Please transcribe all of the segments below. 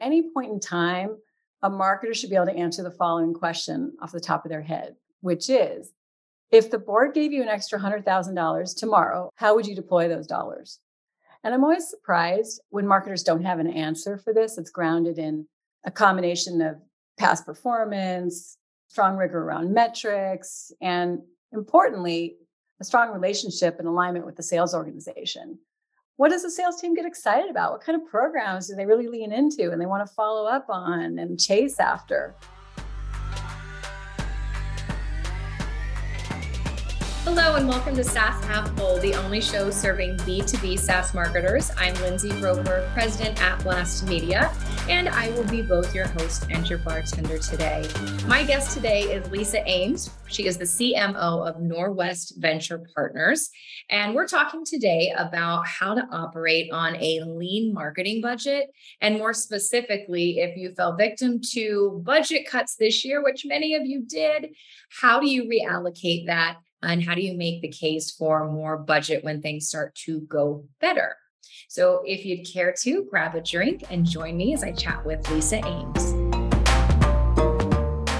any point in time, a marketer should be able to answer the following question off the top of their head, which is if the board gave you an extra $100,000 tomorrow, how would you deploy those dollars? And I'm always surprised when marketers don't have an answer for this. It's grounded in a combination of past performance, strong rigor around metrics, and importantly, a strong relationship and alignment with the sales organization. What does the sales team get excited about? What kind of programs do they really lean into and they want to follow up on and chase after? Hello and welcome to SaaS Half Full, the only show serving B2B SaaS marketers. I'm Lindsay Roper, president at Blast Media, and I will be both your host and your bartender today. My guest today is Lisa Ames. She is the CMO of Norwest Venture Partners, and we're talking today about how to operate on a lean marketing budget. And more specifically, if you fell victim to budget cuts this year, which many of you did, how do you reallocate that? And how do you make the case for more budget when things start to go better? So, if you'd care to grab a drink and join me as I chat with Lisa Ames.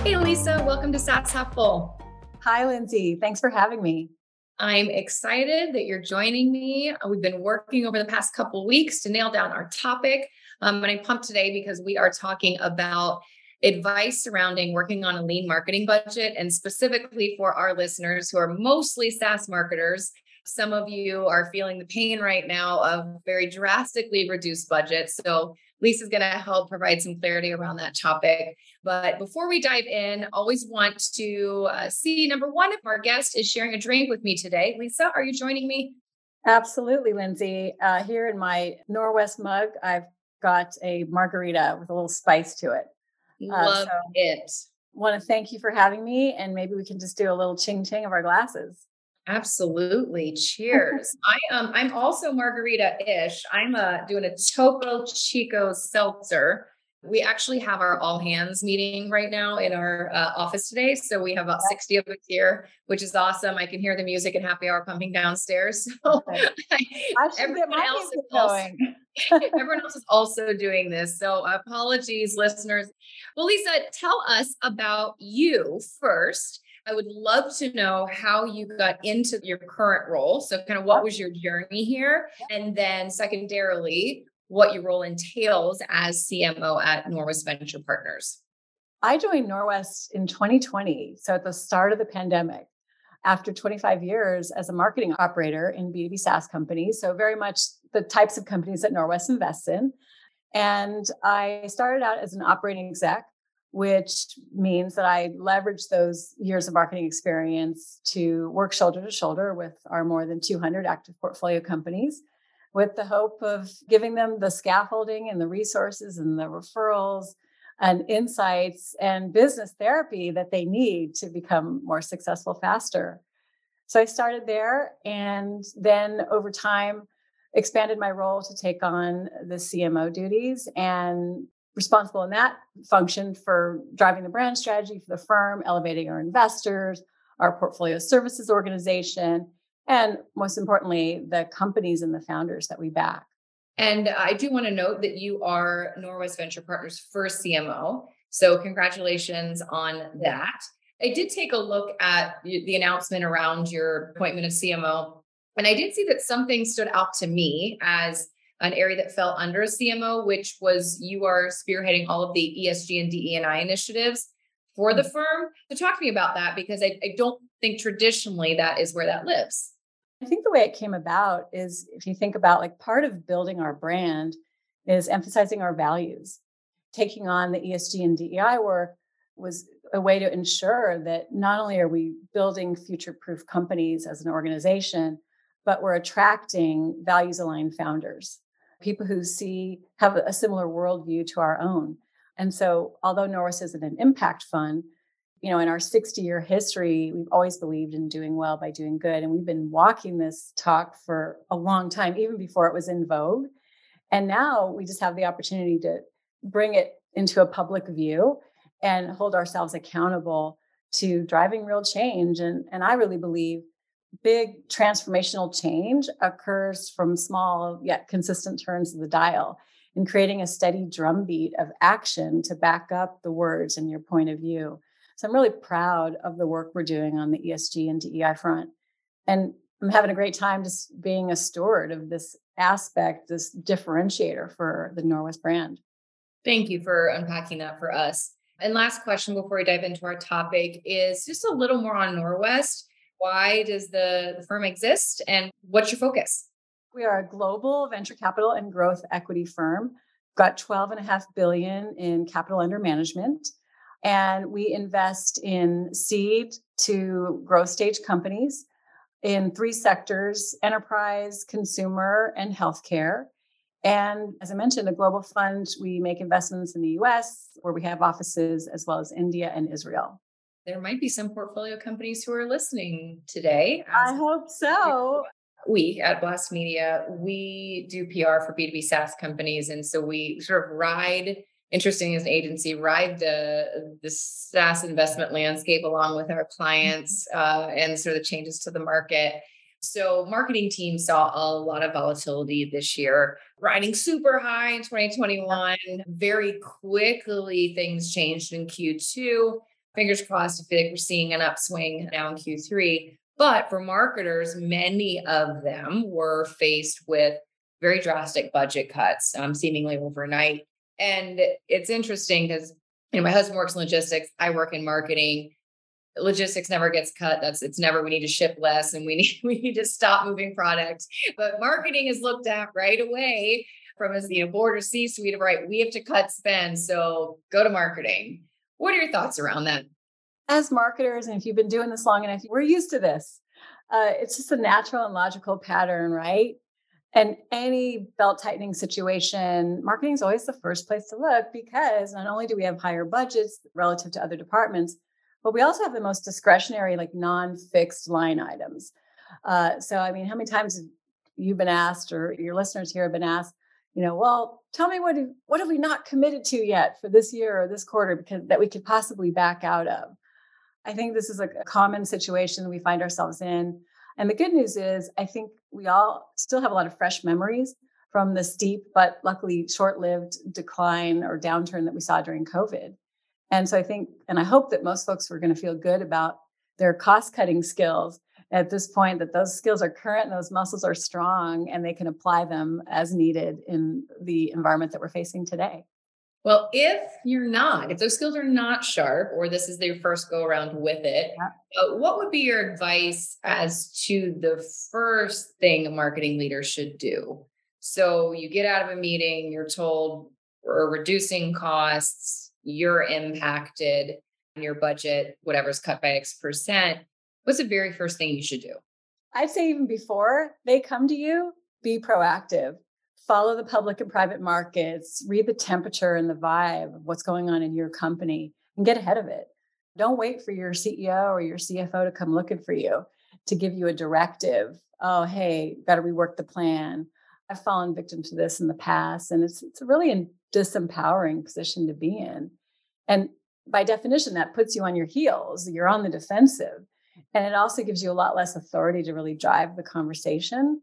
Hey, Lisa, welcome to SaaS Half Full. Hi, Lindsay. Thanks for having me. I'm excited that you're joining me. We've been working over the past couple weeks to nail down our topic. Um, and I'm pumped today because we are talking about advice surrounding working on a lean marketing budget and specifically for our listeners who are mostly SaaS marketers. Some of you are feeling the pain right now of very drastically reduced budgets. So Lisa's going to help provide some clarity around that topic. But before we dive in, always want to uh, see number one, if our guest is sharing a drink with me today. Lisa, are you joining me? Absolutely, Lindsay. Uh, here in my Norwest mug, I've got a margarita with a little spice to it. Uh, Love uh, so it. Want to thank you for having me, and maybe we can just do a little ching ching of our glasses. Absolutely. Cheers. I um I'm also margarita-ish. I'm uh doing a Topo Chico seltzer we actually have our all hands meeting right now in our uh, office today. So we have about 60 of us here, which is awesome. I can hear the music and happy hour pumping downstairs. So everyone, else is also, everyone else is also doing this. So apologies, listeners. Well, Lisa, tell us about you first. I would love to know how you got into your current role. So, kind of what was your journey here? And then, secondarily, what your role entails as CMO at Norwest Venture Partners. I joined Norwest in 2020, so at the start of the pandemic, after 25 years as a marketing operator in B2B SaaS companies. So, very much the types of companies that Norwest invests in. And I started out as an operating exec, which means that I leveraged those years of marketing experience to work shoulder to shoulder with our more than 200 active portfolio companies with the hope of giving them the scaffolding and the resources and the referrals and insights and business therapy that they need to become more successful faster. So I started there and then over time expanded my role to take on the CMO duties and responsible in that function for driving the brand strategy for the firm, elevating our investors, our portfolio services organization, and most importantly, the companies and the founders that we back. And I do want to note that you are Norwest Venture Partners' first CMO. So, congratulations on that. I did take a look at the announcement around your appointment of CMO, and I did see that something stood out to me as an area that fell under a CMO, which was you are spearheading all of the ESG and DE&I initiatives for the mm. firm. So, talk to me about that because I, I don't think traditionally that is where that lives. I think the way it came about is if you think about like part of building our brand is emphasizing our values. Taking on the ESG and DEI work was a way to ensure that not only are we building future proof companies as an organization, but we're attracting values aligned founders, people who see, have a similar worldview to our own. And so, although Norwest isn't an impact fund, you know, in our 60 year history, we've always believed in doing well by doing good. And we've been walking this talk for a long time, even before it was in vogue. And now we just have the opportunity to bring it into a public view and hold ourselves accountable to driving real change. And, and I really believe big transformational change occurs from small yet consistent turns of the dial. and creating a steady drumbeat of action to back up the words and your point of view. So I'm really proud of the work we're doing on the ESG and DEI front. And I'm having a great time just being a steward of this aspect, this differentiator for the Norwest brand. Thank you for unpacking that for us. And last question before we dive into our topic is just a little more on Norwest. Why does the, the firm exist and what's your focus? We are a global venture capital and growth equity firm. We've got 12 and a half billion in capital under management. And we invest in seed to growth stage companies in three sectors enterprise, consumer, and healthcare. And as I mentioned, the global fund, we make investments in the US, where we have offices, as well as India and Israel. There might be some portfolio companies who are listening today. I hope so. We at Blast Media, we do PR for B2B SaaS companies. And so we sort of ride, interesting as an agency, ride the, the SaaS investment landscape along with our clients uh, and sort of the changes to the market. So, marketing team saw a lot of volatility this year, riding super high in 2021. Very quickly, things changed in Q2. Fingers crossed, I feel like we're seeing an upswing now in Q3. But for marketers, many of them were faced with very drastic budget cuts, um, seemingly overnight. And it's interesting because you know my husband works in logistics, I work in marketing. Logistics never gets cut that's it's never we need to ship less and we need we need to stop moving products but marketing is looked at right away from as you know board or c suite of right we have to cut spend so go to marketing. What are your thoughts around that? As marketers and if you've been doing this long enough we're used to this. Uh, it's just a natural and logical pattern right and any belt tightening situation marketing is always the first place to look because not only do we have higher budgets relative to other departments but we also have the most discretionary, like non-fixed line items. Uh, so, I mean, how many times have you been asked, or your listeners here have been asked, you know, well, tell me what what have we not committed to yet for this year or this quarter because that we could possibly back out of. I think this is a common situation we find ourselves in. And the good news is, I think we all still have a lot of fresh memories from the steep but luckily short-lived decline or downturn that we saw during COVID. And so I think, and I hope that most folks are going to feel good about their cost cutting skills at this point, that those skills are current and those muscles are strong and they can apply them as needed in the environment that we're facing today. Well, if you're not, if those skills are not sharp, or this is their first go around with it, yeah. uh, what would be your advice as to the first thing a marketing leader should do? So you get out of a meeting, you're told we're reducing costs, you're impacted your budget, whatever's cut by X percent, what's the very first thing you should do? I'd say even before they come to you, be proactive. Follow the public and private markets, read the temperature and the vibe of what's going on in your company and get ahead of it. Don't wait for your CEO or your CFO to come looking for you to give you a directive. Oh, hey, better rework the plan. I've fallen victim to this in the past, and it's it's a really disempowering position to be in. And by definition, that puts you on your heels. You're on the defensive. And it also gives you a lot less authority to really drive the conversation.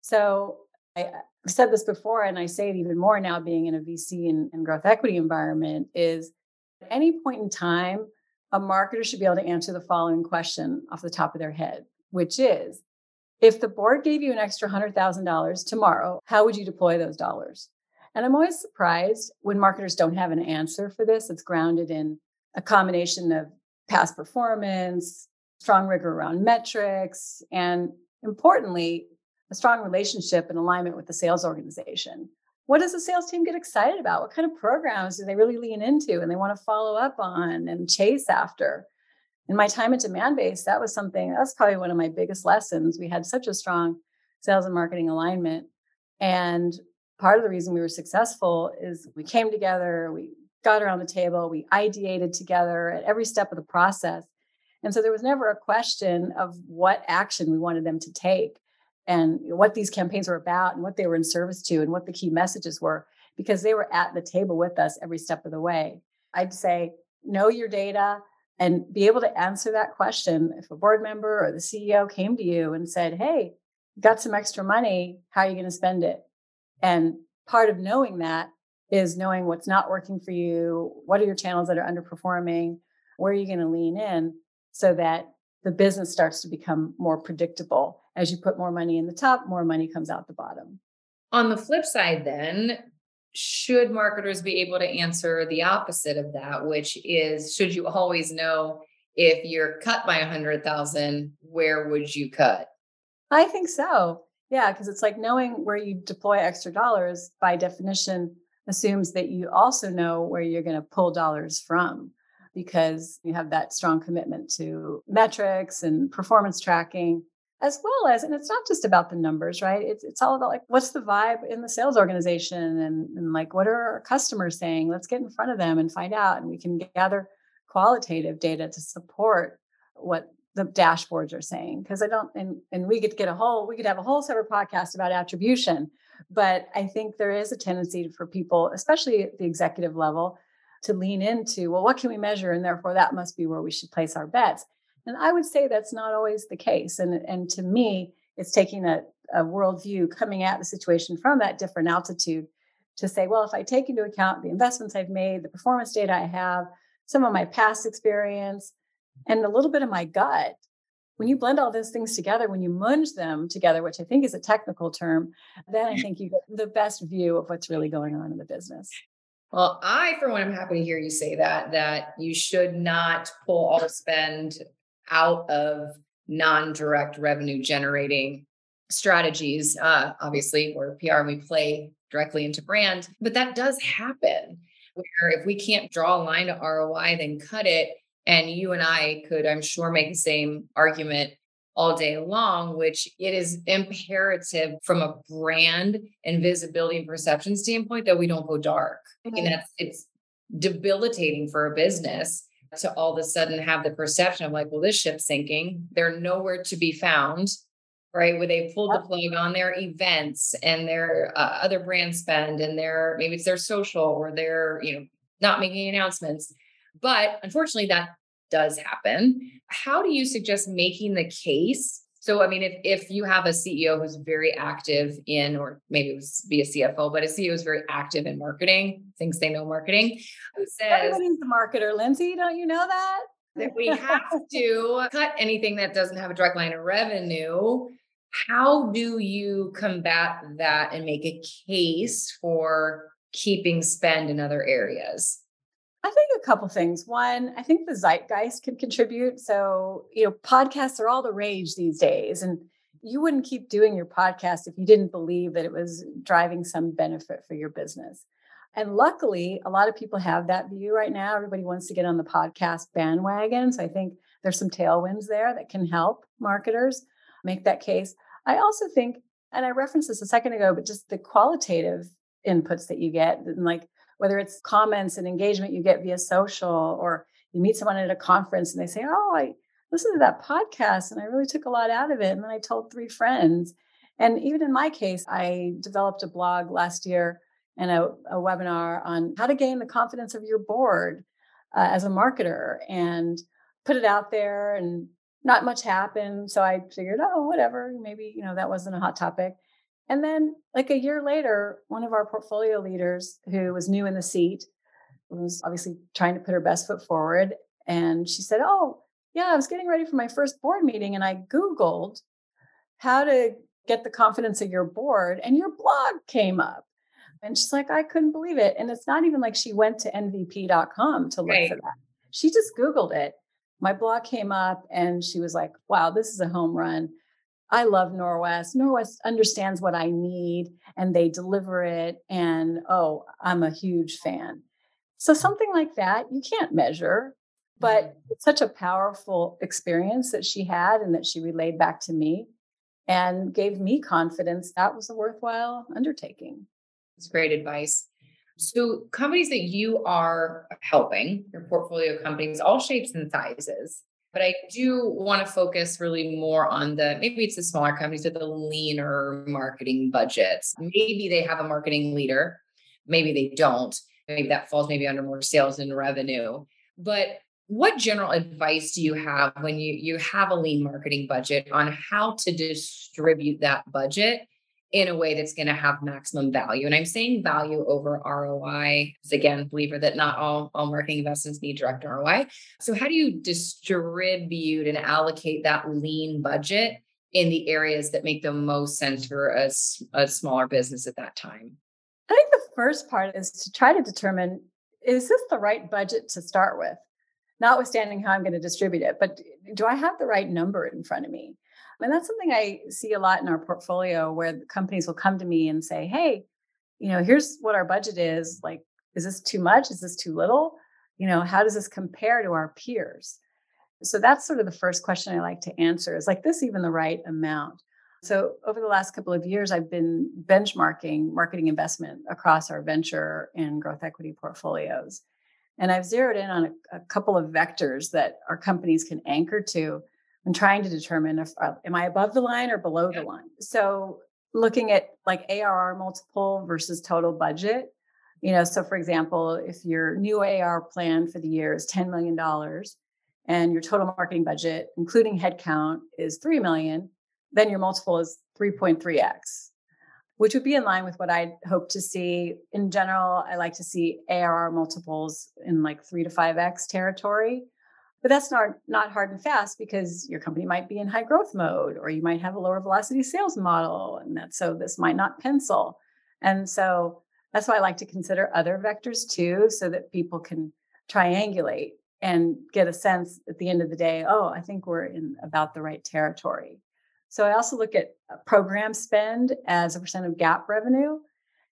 So I, have said this before, and I say it even more now being in a VC and, and growth equity environment is at any point in time, a marketer should be able to answer the following question off the top of their head, which is if the board gave you an extra $100,000 tomorrow, how would you deploy those dollars? And I'm always surprised when marketers don't have an answer for this. It's grounded in a combination of past performance, strong rigor around metrics, and importantly, a strong relationship and alignment with the sales organization. What does the sales team get excited about? What kind of programs do they really lean into and they want to follow up on and chase after? In my time at Demandbase, that was something that's probably one of my biggest lessons. We had such a strong sales and marketing alignment. And part of the reason we were successful is we came together, we got around the table, we ideated together at every step of the process. And so there was never a question of what action we wanted them to take and what these campaigns were about and what they were in service to and what the key messages were because they were at the table with us every step of the way. I'd say know your data and be able to answer that question. If a board member or the CEO came to you and said, Hey, got some extra money, how are you going to spend it? and part of knowing that is knowing what's not working for you. What are your channels that are underperforming? Where are you going to lean in so that the business starts to become more predictable? As you put more money in the top, more money comes out the bottom. On the flip side, then, should marketers be able to answer the opposite of that, which is should you always know if you're cut by a hundred thousand, where would you cut? I think so. Yeah, because it's like knowing where you deploy extra dollars by definition assumes that you also know where you're going to pull dollars from because you have that strong commitment to metrics and performance tracking as well as and it's not just about the numbers right? It's, it's all about like what's the vibe in the sales organization and, and like what are our customers saying? Let's get in front of them and find out and we can gather qualitative data to support what the dashboards are saying. Because i don't and, and we could get a whole we could have a whole separate podcast about attribution but i think there is a tendency for people especially at the executive level to lean into well what can we measure? And therefore that must be where we should place our bets and I would say that's not always the case. And, and to me, it's taking a, a worldview coming at the situation from that different altitude to say, well, if I take into account the investments I've made, the performance data I have, some of my past experience, and a little bit of my gut, when you blend all those things together, when you munge them together, which I think is a technical term, then I think you get the best view of what's really going on in the business. Well, I, for one, am happy to hear you say that, that you should not pull all the spend out of non-direct revenue generating strategies. Uh, obviously, we're PR and we play directly into brand, but that does happen. Where if we can't draw a line to ROI, then cut it. And you and I could, I'm sure, make the same argument all day long, which it is imperative from a brand and visibility and perception standpoint that we don't go dark. Mm-hmm. And that's it's debilitating for a business to all of a sudden have the perception of like, well, this ship's sinking. They're nowhere to be found, right? Where they pulled the plug on their events and their uh, other brand spend and their maybe it's their social or their, you know, not making announcements. But unfortunately, that does happen. How do you suggest making the case so, I mean, if, if you have a CEO who's very active in, or maybe it was be a CFO, but a CEO is very active in marketing, thinks they know marketing, who says, Everybody's a marketer, Lindsay, don't you know that? That we have to cut anything that doesn't have a direct line of revenue. How do you combat that and make a case for keeping spend in other areas? I think a couple things. One, I think the zeitgeist can contribute. So, you know, podcasts are all the rage these days. And you wouldn't keep doing your podcast if you didn't believe that it was driving some benefit for your business. And luckily, a lot of people have that view right now. Everybody wants to get on the podcast bandwagon. So I think there's some tailwinds there that can help marketers make that case. I also think, and I referenced this a second ago, but just the qualitative inputs that you get, and like whether it's comments and engagement you get via social or you meet someone at a conference and they say, Oh, I listened to that podcast and I really took a lot out of it. And then I told three friends. And even in my case, I developed a blog last year and a, a webinar on how to gain the confidence of your board uh, as a marketer and put it out there and not much happened. So I figured, oh, whatever, maybe, you know, that wasn't a hot topic. And then, like a year later, one of our portfolio leaders who was new in the seat was obviously trying to put her best foot forward. And she said, Oh, yeah, I was getting ready for my first board meeting and I Googled how to get the confidence of your board, and your blog came up. And she's like, I couldn't believe it. And it's not even like she went to nvp.com to look right. for that. She just Googled it. My blog came up and she was like, wow, this is a home run. I love Norwest. Norwest understands what I need and they deliver it. And oh, I'm a huge fan. So, something like that, you can't measure, but mm-hmm. it's such a powerful experience that she had and that she relayed back to me and gave me confidence that was a worthwhile undertaking. It's great advice. So, companies that you are helping, your portfolio companies, all shapes and sizes, but I do want to focus really more on the maybe it's the smaller companies with the leaner marketing budgets. Maybe they have a marketing leader, maybe they don't. Maybe that falls maybe under more sales and revenue. But what general advice do you have when you you have a lean marketing budget on how to distribute that budget in a way that's going to have maximum value. And I'm saying value over ROI, because again, believer that not all, all marketing investments need direct ROI. So how do you distribute and allocate that lean budget in the areas that make the most sense for a, a smaller business at that time? I think the first part is to try to determine is this the right budget to start with? Notwithstanding how I'm going to distribute it, but do I have the right number in front of me? And that's something I see a lot in our portfolio where companies will come to me and say, hey, you know, here's what our budget is. Like, is this too much? Is this too little? You know, how does this compare to our peers? So that's sort of the first question I like to answer is like this even the right amount? So over the last couple of years, I've been benchmarking marketing investment across our venture and growth equity portfolios. And I've zeroed in on a, a couple of vectors that our companies can anchor to I'm trying to determine if uh, am I above the line or below the line. So looking at like ARR multiple versus total budget. You know, so for example, if your new AR plan for the year is $10 million and your total marketing budget, including headcount, is 3 million, then your multiple is 3.3x, which would be in line with what I'd hope to see. In general, I like to see ARR multiples in like three to 5x territory. But that's not, not hard and fast because your company might be in high growth mode or you might have a lower velocity sales model. And that so this might not pencil. And so that's why I like to consider other vectors too, so that people can triangulate and get a sense at the end of the day, oh, I think we're in about the right territory. So I also look at uh, program spend as a percent of GAAP revenue.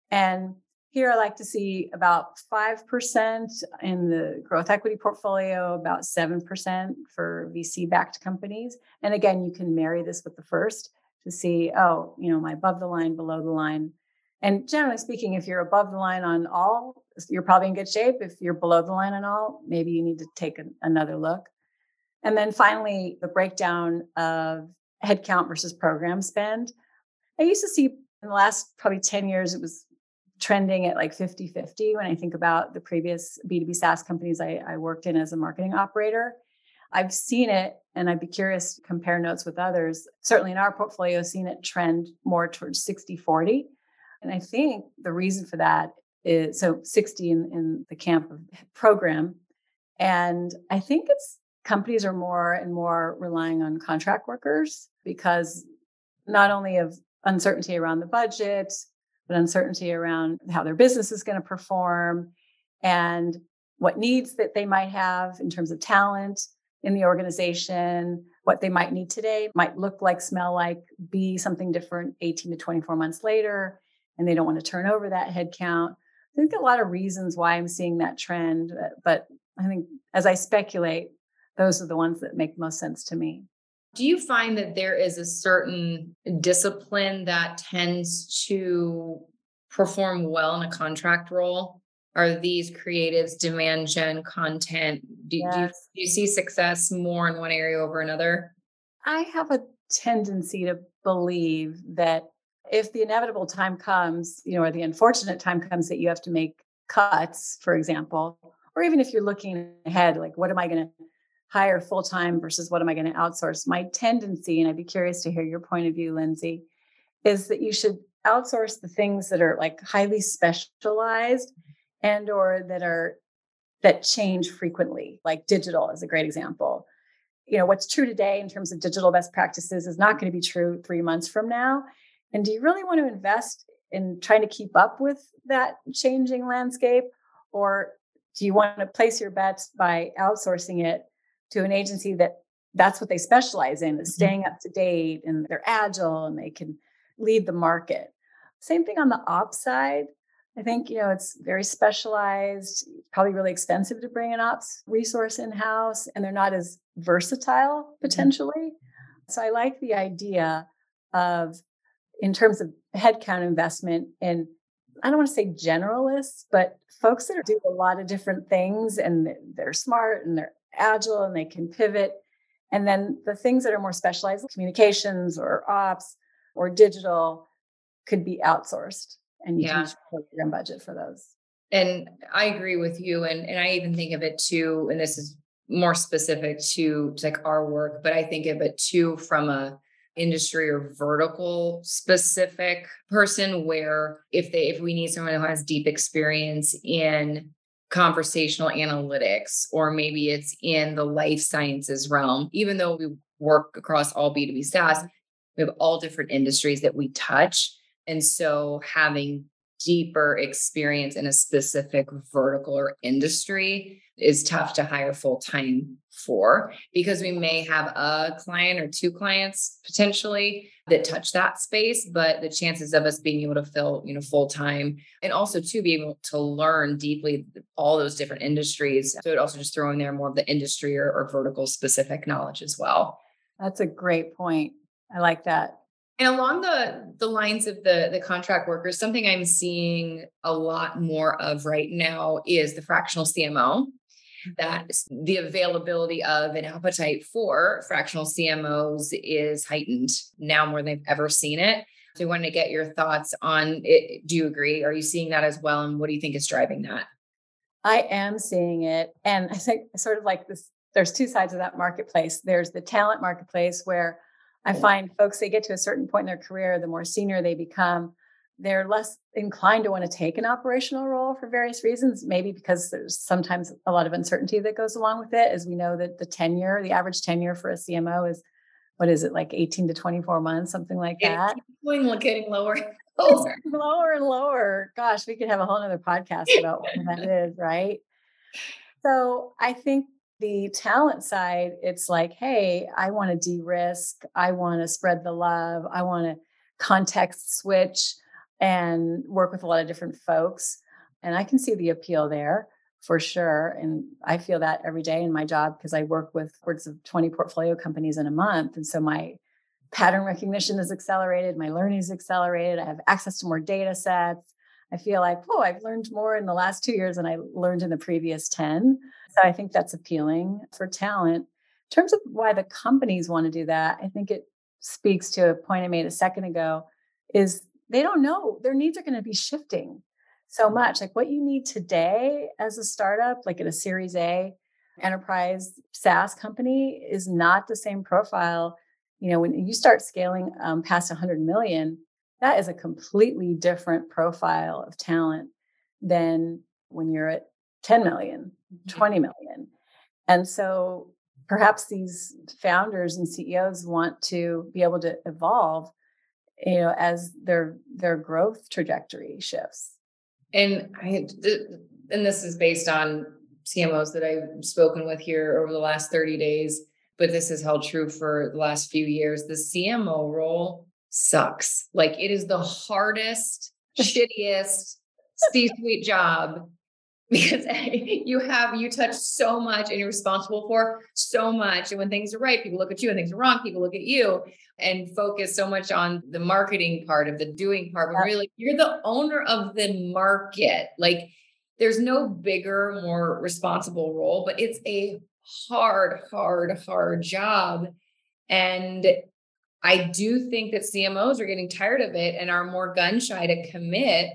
And here, I like to see about 5% in the growth equity portfolio, about 7% for VC backed companies. And again, you can marry this with the first to see, oh, you know, my above the line, below the line. And generally speaking, if you're above the line on all, you're probably in good shape. If you're below the line on all, maybe you need to take a, another look. And then finally, the breakdown of headcount versus program spend. I used to see in the last probably 10 years, it was trending at like 50 50 when I think about the previous B2B SaaS companies I, I, worked in as a marketing operator. I've seen it and I'd be curious to compare notes with others. Certainly in our portfolio, seen it trend more towards 60 40. And I think the reason for that is so 60 in, in the camp of program. And I think it's companies are more and more relying on contract workers because not only of uncertainty around the budget, but uncertainty around how their business is going to perform and what needs that they might have in terms of talent in the organization, what they might need today might look like, smell like, be something different 18 to 24 months later, and they don't want to turn over that headcount. I think a lot of reasons why I'm seeing that trend, but I think as I speculate, those are the ones that make most sense to me. Do you find that there is a certain discipline that tends to perform well in a contract role? Are these creatives demand gen content? Do, yes. do, you, do you see success more in one area over another? I have a tendency to believe that if the inevitable time comes, you know, or the unfortunate time comes that you have to make cuts, for example, or even if you're looking ahead, like, what am I going to hire full time versus what am I going to outsource? My tendency, and I'd be curious to hear your point of view, Lindsay, is that you should outsource the things that are like highly specialized and or that are that change frequently like digital is a great example. You know what's true today in terms of digital best practices is not going to be true 3 months from now. And do you really want to invest in trying to keep up with that changing landscape? Or do you want to place your bets by outsourcing it to an agency that that's what they specialize in is mm-hmm. staying up to date and they're agile and they can lead the market. Same thing on the ops side. I think, you know, it's very specialized, probably really expensive to bring an ops resource in house, and they're not as versatile mm-hmm. potentially. Mm-hmm. So I like the idea of, in terms of headcount investment in, I don't want to say generalists, but folks that do a lot of different things and they're smart and they're agile and they can pivot. And then the things that are more specialized, communications or ops or digital, could be outsourced and you yeah. can program budget for those. And I agree with you. And, and I even think of it too, and this is more specific to, to like our work, but I think of it too from a industry or vertical specific person where if they if we need someone who has deep experience in conversational analytics or maybe it's in the life sciences realm even though we work across all b2b saas we have all different industries that we touch. And so having deeper experience in a specific vertical or industry is tough to hire full time for because we may have a client or two clients potentially that touch that space but the chances of us being able to fill you know full time and also to be able to learn deeply all those different industries. So it also just throw in there more of the industry or, or vertical specific knowledge as well. That's a great point. I like that and along the the lines of the the contract workers, something I'm seeing a lot more of right now is the fractional CMO. Mm-hmm. That the availability of an appetite for fractional CMOs is heightened now more than they've ever seen it. So, I wanted to get your thoughts on it. Do you agree? Are you seeing that as well? And what do you think is driving that? I am seeing it. And I think sort of like this, there's two sides of that marketplace. There's the talent marketplace where I find folks, they get to a certain point in their career, the more senior they become, they're less inclined to want to take an operational role for various reasons. Maybe because there's sometimes a lot of uncertainty that goes along with it. As we know that the tenure, the average tenure for a CMO is, what is it, like 18 to 24 months, something like that? It's getting lower. lower. lower and lower. Gosh, we could have a whole other podcast about what that is, right? So I think the talent side, it's like, hey, I want to de risk. I want to spread the love. I want to context switch and work with a lot of different folks. And I can see the appeal there for sure. And I feel that every day in my job because I work with upwards of 20 portfolio companies in a month. And so my pattern recognition is accelerated, my learning is accelerated. I have access to more data sets. I feel like, oh, I've learned more in the last two years than I learned in the previous 10. So I think that's appealing for talent. In terms of why the companies want to do that, I think it speaks to a point I made a second ago is they don't know their needs are going to be shifting so much. Like what you need today as a startup, like in a series A enterprise SaaS company, is not the same profile. You know, when you start scaling um, past 100 million, that is a completely different profile of talent than when you're at 10 million, mm-hmm. 20 million. And so perhaps these founders and CEOs want to be able to evolve, you know, as their their growth trajectory shifts. And I and this is based on CMOs that I've spoken with here over the last 30 days, but this has held true for the last few years. The CMO role sucks. Like it is the hardest, shittiest C-suite job because you have you touch so much and you're responsible for so much. And when things are right people look at you. And things are wrong people look at you and focus so much on the marketing part of the doing part. But really you're the owner of the market. Like there's no bigger more responsible role but it's a hard hard hard job. And I do think that CMOs are getting tired of it and are more gun shy to commit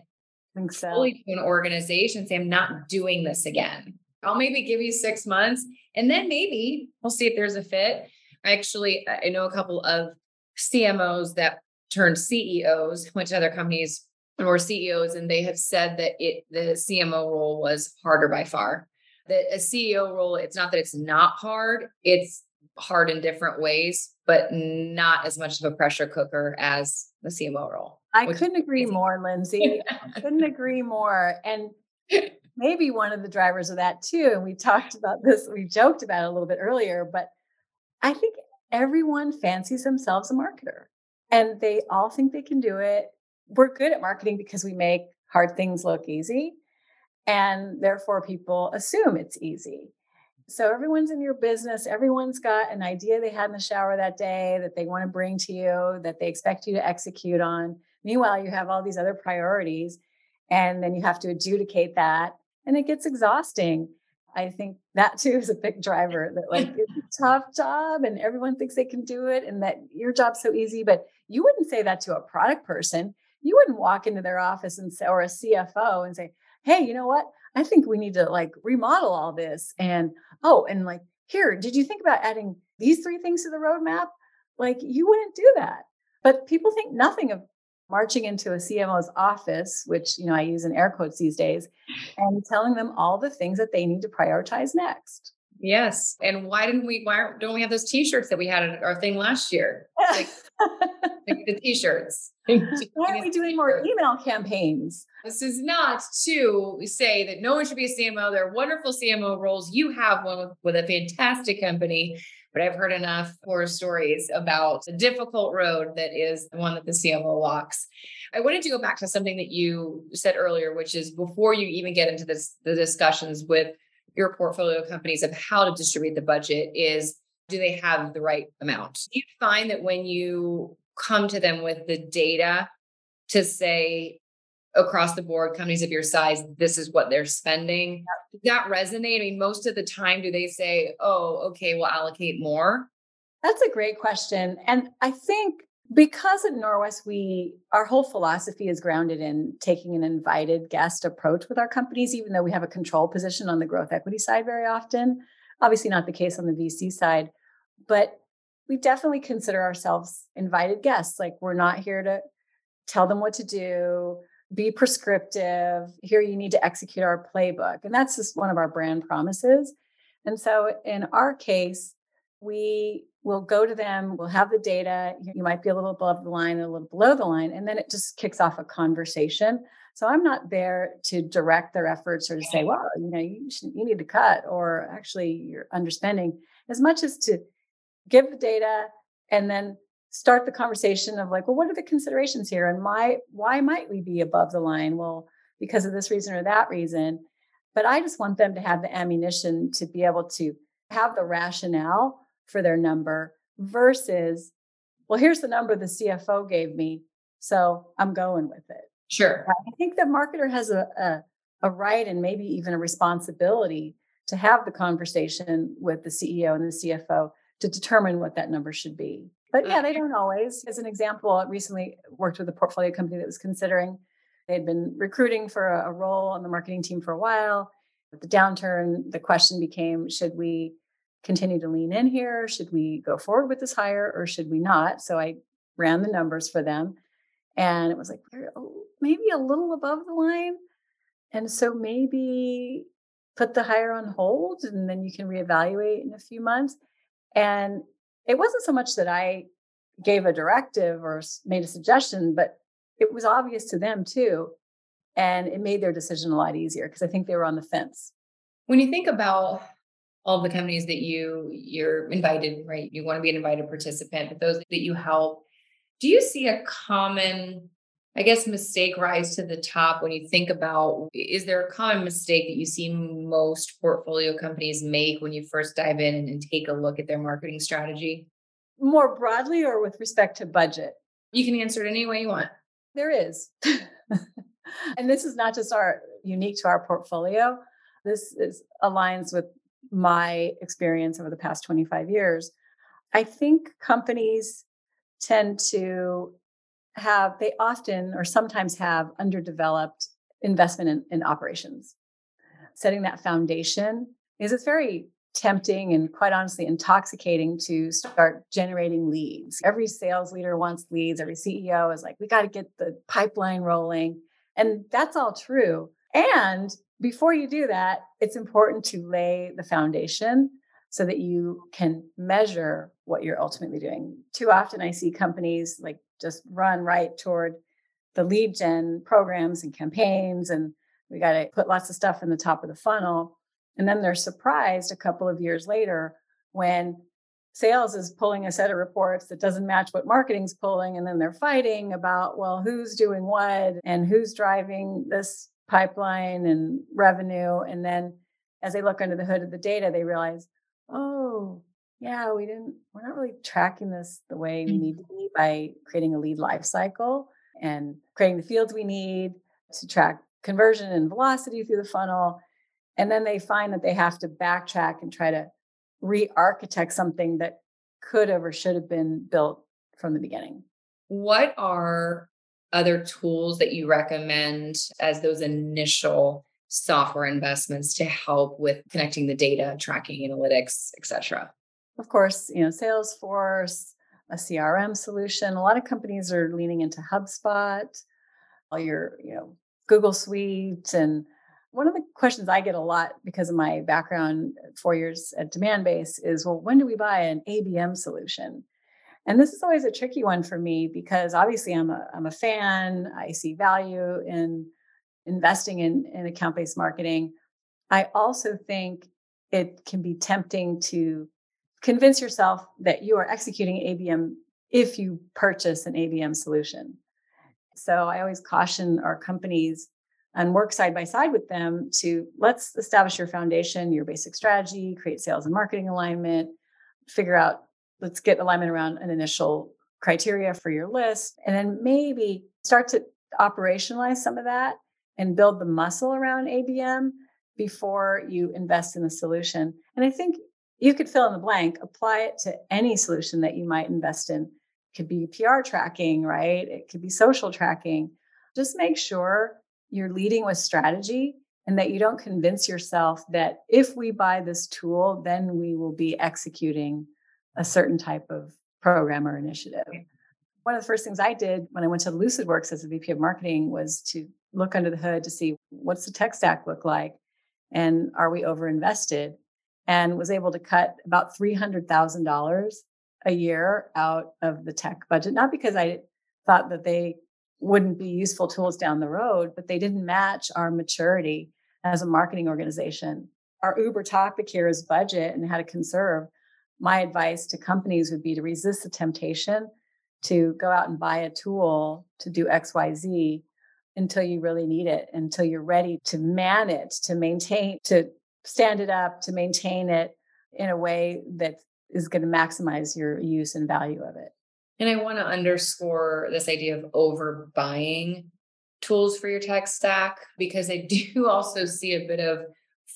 think so. fully to an organization, say, I'm not doing this again. I'll maybe give you six months and then maybe we'll see if there's a fit. Actually, I know a couple of CMOs that turned CEOs, went to other companies and were CEOs, and they have said that it the CMO role was harder by far. That a CEO role, it's not that it's not hard, it's hard in different ways, but not as much of a pressure cooker as the CMO role. I couldn't agree more, Lindsay. I couldn't agree more. And maybe one of the drivers of that too, and we talked about this, we joked about it a little bit earlier, but I think everyone fancies themselves a marketer and they all think they can do it. We're good at marketing because we make hard things look easy. And therefore, people assume it's easy. So everyone's in your business. Everyone's got an idea they had in the shower that day that they want to bring to you, that they expect you to execute on. Meanwhile, you have all these other priorities, and then you have to adjudicate that, and it gets exhausting. I think that too is a big driver that like it's a tough job and everyone thinks they can do it and that your job's so easy. But you wouldn't say that to a product person. You wouldn't walk into their office and say, or a CFO and say, hey, you know what? I think we need to like remodel all this. And oh, and like, here, did you think about adding these three things to the roadmap? Like you wouldn't do that. But people think nothing of marching into a CMO's office, which you know I use in air quotes these days, and telling them all the things that they need to prioritize next. Yes. And why didn't we, why don't we have those t-shirts that we had at our thing last year? Like, like the t-shirts. Why aren't we doing more email campaigns? This is not to say that no one should be a CMO. There are wonderful CMO roles. You have one with, with a fantastic company, but I've heard enough horror stories about the difficult road that is the one that the CMO walks. I wanted to go back to something that you said earlier, which is before you even get into this, the discussions with your portfolio companies of how to distribute the budget is do they have the right amount? Do you find that when you come to them with the data to say across the board, companies of your size, this is what they're spending, does that resonate? I mean, most of the time, do they say, oh, okay, we'll allocate more? That's a great question. And I think because at Norwest, we our whole philosophy is grounded in taking an invited guest approach with our companies, even though we have a control position on the growth equity side very often. Obviously, not the case on the VC side, but we definitely consider ourselves invited guests. Like we're not here to tell them what to do, be prescriptive. Here, you need to execute our playbook. And that's just one of our brand promises. And so in our case, we will go to them, we'll have the data. You might be a little above the line, a little below the line, and then it just kicks off a conversation. So I'm not there to direct their efforts or to say, well, you know, you, should, you need to cut or actually you're underspending, as much as to give the data and then start the conversation of like, well, what are the considerations here? And why why might we be above the line? Well, because of this reason or that reason. But I just want them to have the ammunition to be able to have the rationale for their number versus, well, here's the number the CFO gave me. So I'm going with it. Sure. I think the marketer has a, a, a right and maybe even a responsibility to have the conversation with the CEO and the CFO to determine what that number should be. But yeah, mm. they don't always. As an example, I recently worked with a portfolio company that was considering, they had been recruiting for a, a role on the marketing team for a while. With the downturn, the question became should we continue to lean in here? Should we go forward with this hire or should we not? So I ran the numbers for them and it was like maybe a little above the line. And so maybe put the hire on hold and then you can reevaluate in a few months. And it wasn't so much that I gave a directive or made a suggestion, but it was obvious to them too. And it made their decision a lot easier because I think they were on the fence. When you think about all the companies that you you're invited, right? You want to be an invited participant, but those that you help, do you see a common I guess mistake rise to the top when you think about is there a common mistake that you see most portfolio companies make when you first dive in and, take a look at their marketing strategy? More broadly or with respect to budget? You can answer it any way you want. There is. and this is not just our unique to our portfolio. This is aligns with my experience over the past 25 years, I think companies tend to have, they often or sometimes have underdeveloped investment in, in operations. Setting that foundation is it's very tempting and quite honestly intoxicating to start generating leads. Every sales leader wants leads, every CEO is like, we got to get the pipeline rolling. And that's all true. And before you do that, it's important to lay the foundation so that you can measure what you're ultimately doing. Too often I see companies like just run right toward the lead gen programs and campaigns and we got to put lots of stuff in the top of the funnel and then they're surprised a couple of years later when sales is pulling a set of reports that doesn't match what marketing's pulling and then they're fighting about well who's doing what and who's driving this pipeline and revenue. And then as they look under the hood of the data, they realize, oh, yeah, we didn't, we're not really tracking this the way we need mm-hmm. to be by creating a lead life cycle and creating the fields we need to track conversion and velocity through the funnel. And then they find that they have to backtrack and try to re architect something that could have or should have been built from the beginning. What are other tools that you recommend as those initial software investments to help with connecting the data, tracking analytics, et cetera? Of course, you know, Salesforce, a CRM solution. A lot of companies are leaning into HubSpot, all your, you know, Google Suite. And one of the questions I get a lot because of my background, four years at Demandbase, is well, when do we buy an ABM solution? And this is always a tricky one for me because obviously I'm a I'm a fan. I see value in investing in, in account-based marketing. I also think it can be tempting to convince yourself that you are executing ABM if you purchase an ABM solution. So I always caution our companies and work side by side with them to let's establish your foundation, your basic strategy, create sales and marketing alignment, figure out, let's get alignment around an initial criteria for your list, and then maybe start to operationalize some of that and build the muscle around ABM before you invest in the solution. And I think you could fill in the blank, apply it to any solution that you might invest in. It could be PR tracking, right? It could be social tracking. Just make sure you're leading with strategy and that you don't convince yourself that if we buy this tool, then we will be executing a certain type of program or initiative. One of the first things I did when I went to LucidWorks as a VP of marketing was to look under the hood to see what's the tech stack look like and are we over invested and was able to cut about $300,000 a year out of the tech budget not because I thought that they wouldn't be useful tools down the road but they didn't match our maturity as a marketing organization our uber topic here is budget and how to conserve my advice to companies would be to resist the temptation to go out and buy a tool to do xyz until you really need it, until you're ready to man it, to maintain, to stand it up, to maintain it in a way that is going to maximize your use and value of it. And I want to underscore this idea of overbuying tools for your tech stack because I do also see a bit of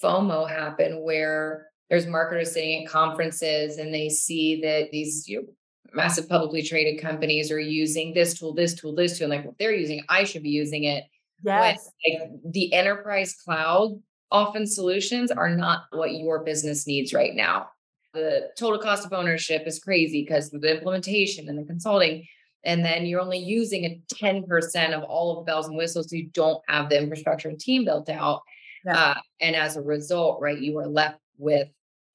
FOMO happen where there's marketers sitting at conferences and they see that these you know, massive publicly traded companies are using this tool, this tool, this tool. And like, if they're using it, I should be using it. Yes. When, like, the enterprise cloud often solutions are not what your business needs right now. The total cost of ownership is crazy because of the implementation and the consulting. And then you're only using a 10% of all of the bells and whistles. So you don't have the infrastructure and team built out. Yeah. Uh, and as a result, right, you are left with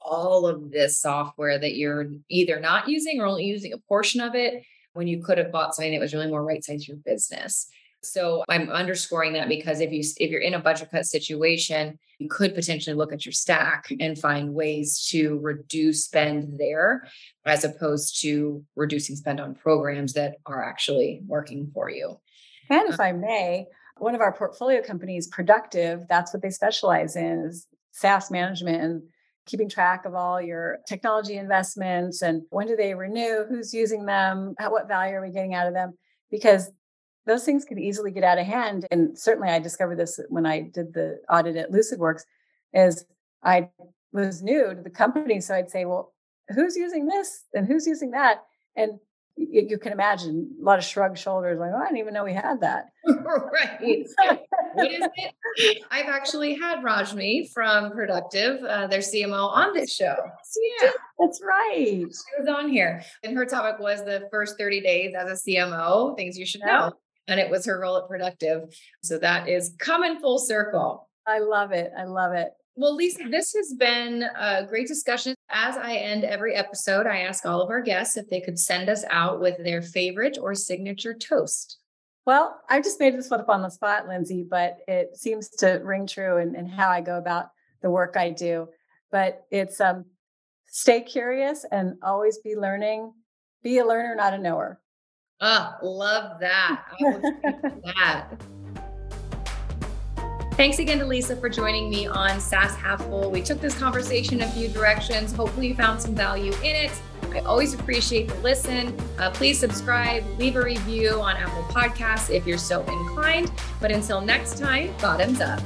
all of this software that you're either not using or only using a portion of it when you could have bought something that was really more right size your business. So I'm underscoring that because if you if you're in a budget cut situation, you could potentially look at your stack and find ways to reduce spend there as opposed to reducing spend on programs that are actually working for you. And if um I may, one of our portfolio companies, Productiv, that's what they specialize in is SaaS management and keeping track of all your technology investments and when do they renew, who's using them, how, what value are we getting out of them? Because those things could easily get out of hand. And certainly I discovered this when I did the audit at LucidWorks, is I was new to the company. So I'd say, well, who's using this and who's using that? And you, you, can imagine a lot of shrugged shoulders, like, oh, I didn't even know we had that. right. what is it? I've actually had Rajmi from Productiv, uh, their CMO, on this show. Yeah, that's right. She was on here, and her topic was the first 30 days as a CMO, things you should know. And it was her role at Productiv. So that is coming full circle. I love it. I love it. Well, Lisa, this has been a great discussion. As I end every episode, I ask all of our guests if they could send us out with their favorite or signature toast. Well, I just made this one up on the spot, Lindsay, but it seems to ring true in, in how I go about the work I do. But it's um, stay curious and always be learning. Be a learner, not a knower. Ah, oh, love that. that. Thanks again to Lisa for joining me on SaaS Half Full. We took this conversation a few directions. Hopefully, you found some value in it. I always appreciate the listen. Uh, please subscribe, leave a review on Apple Podcasts if you're so inclined. But until next time, bottoms up.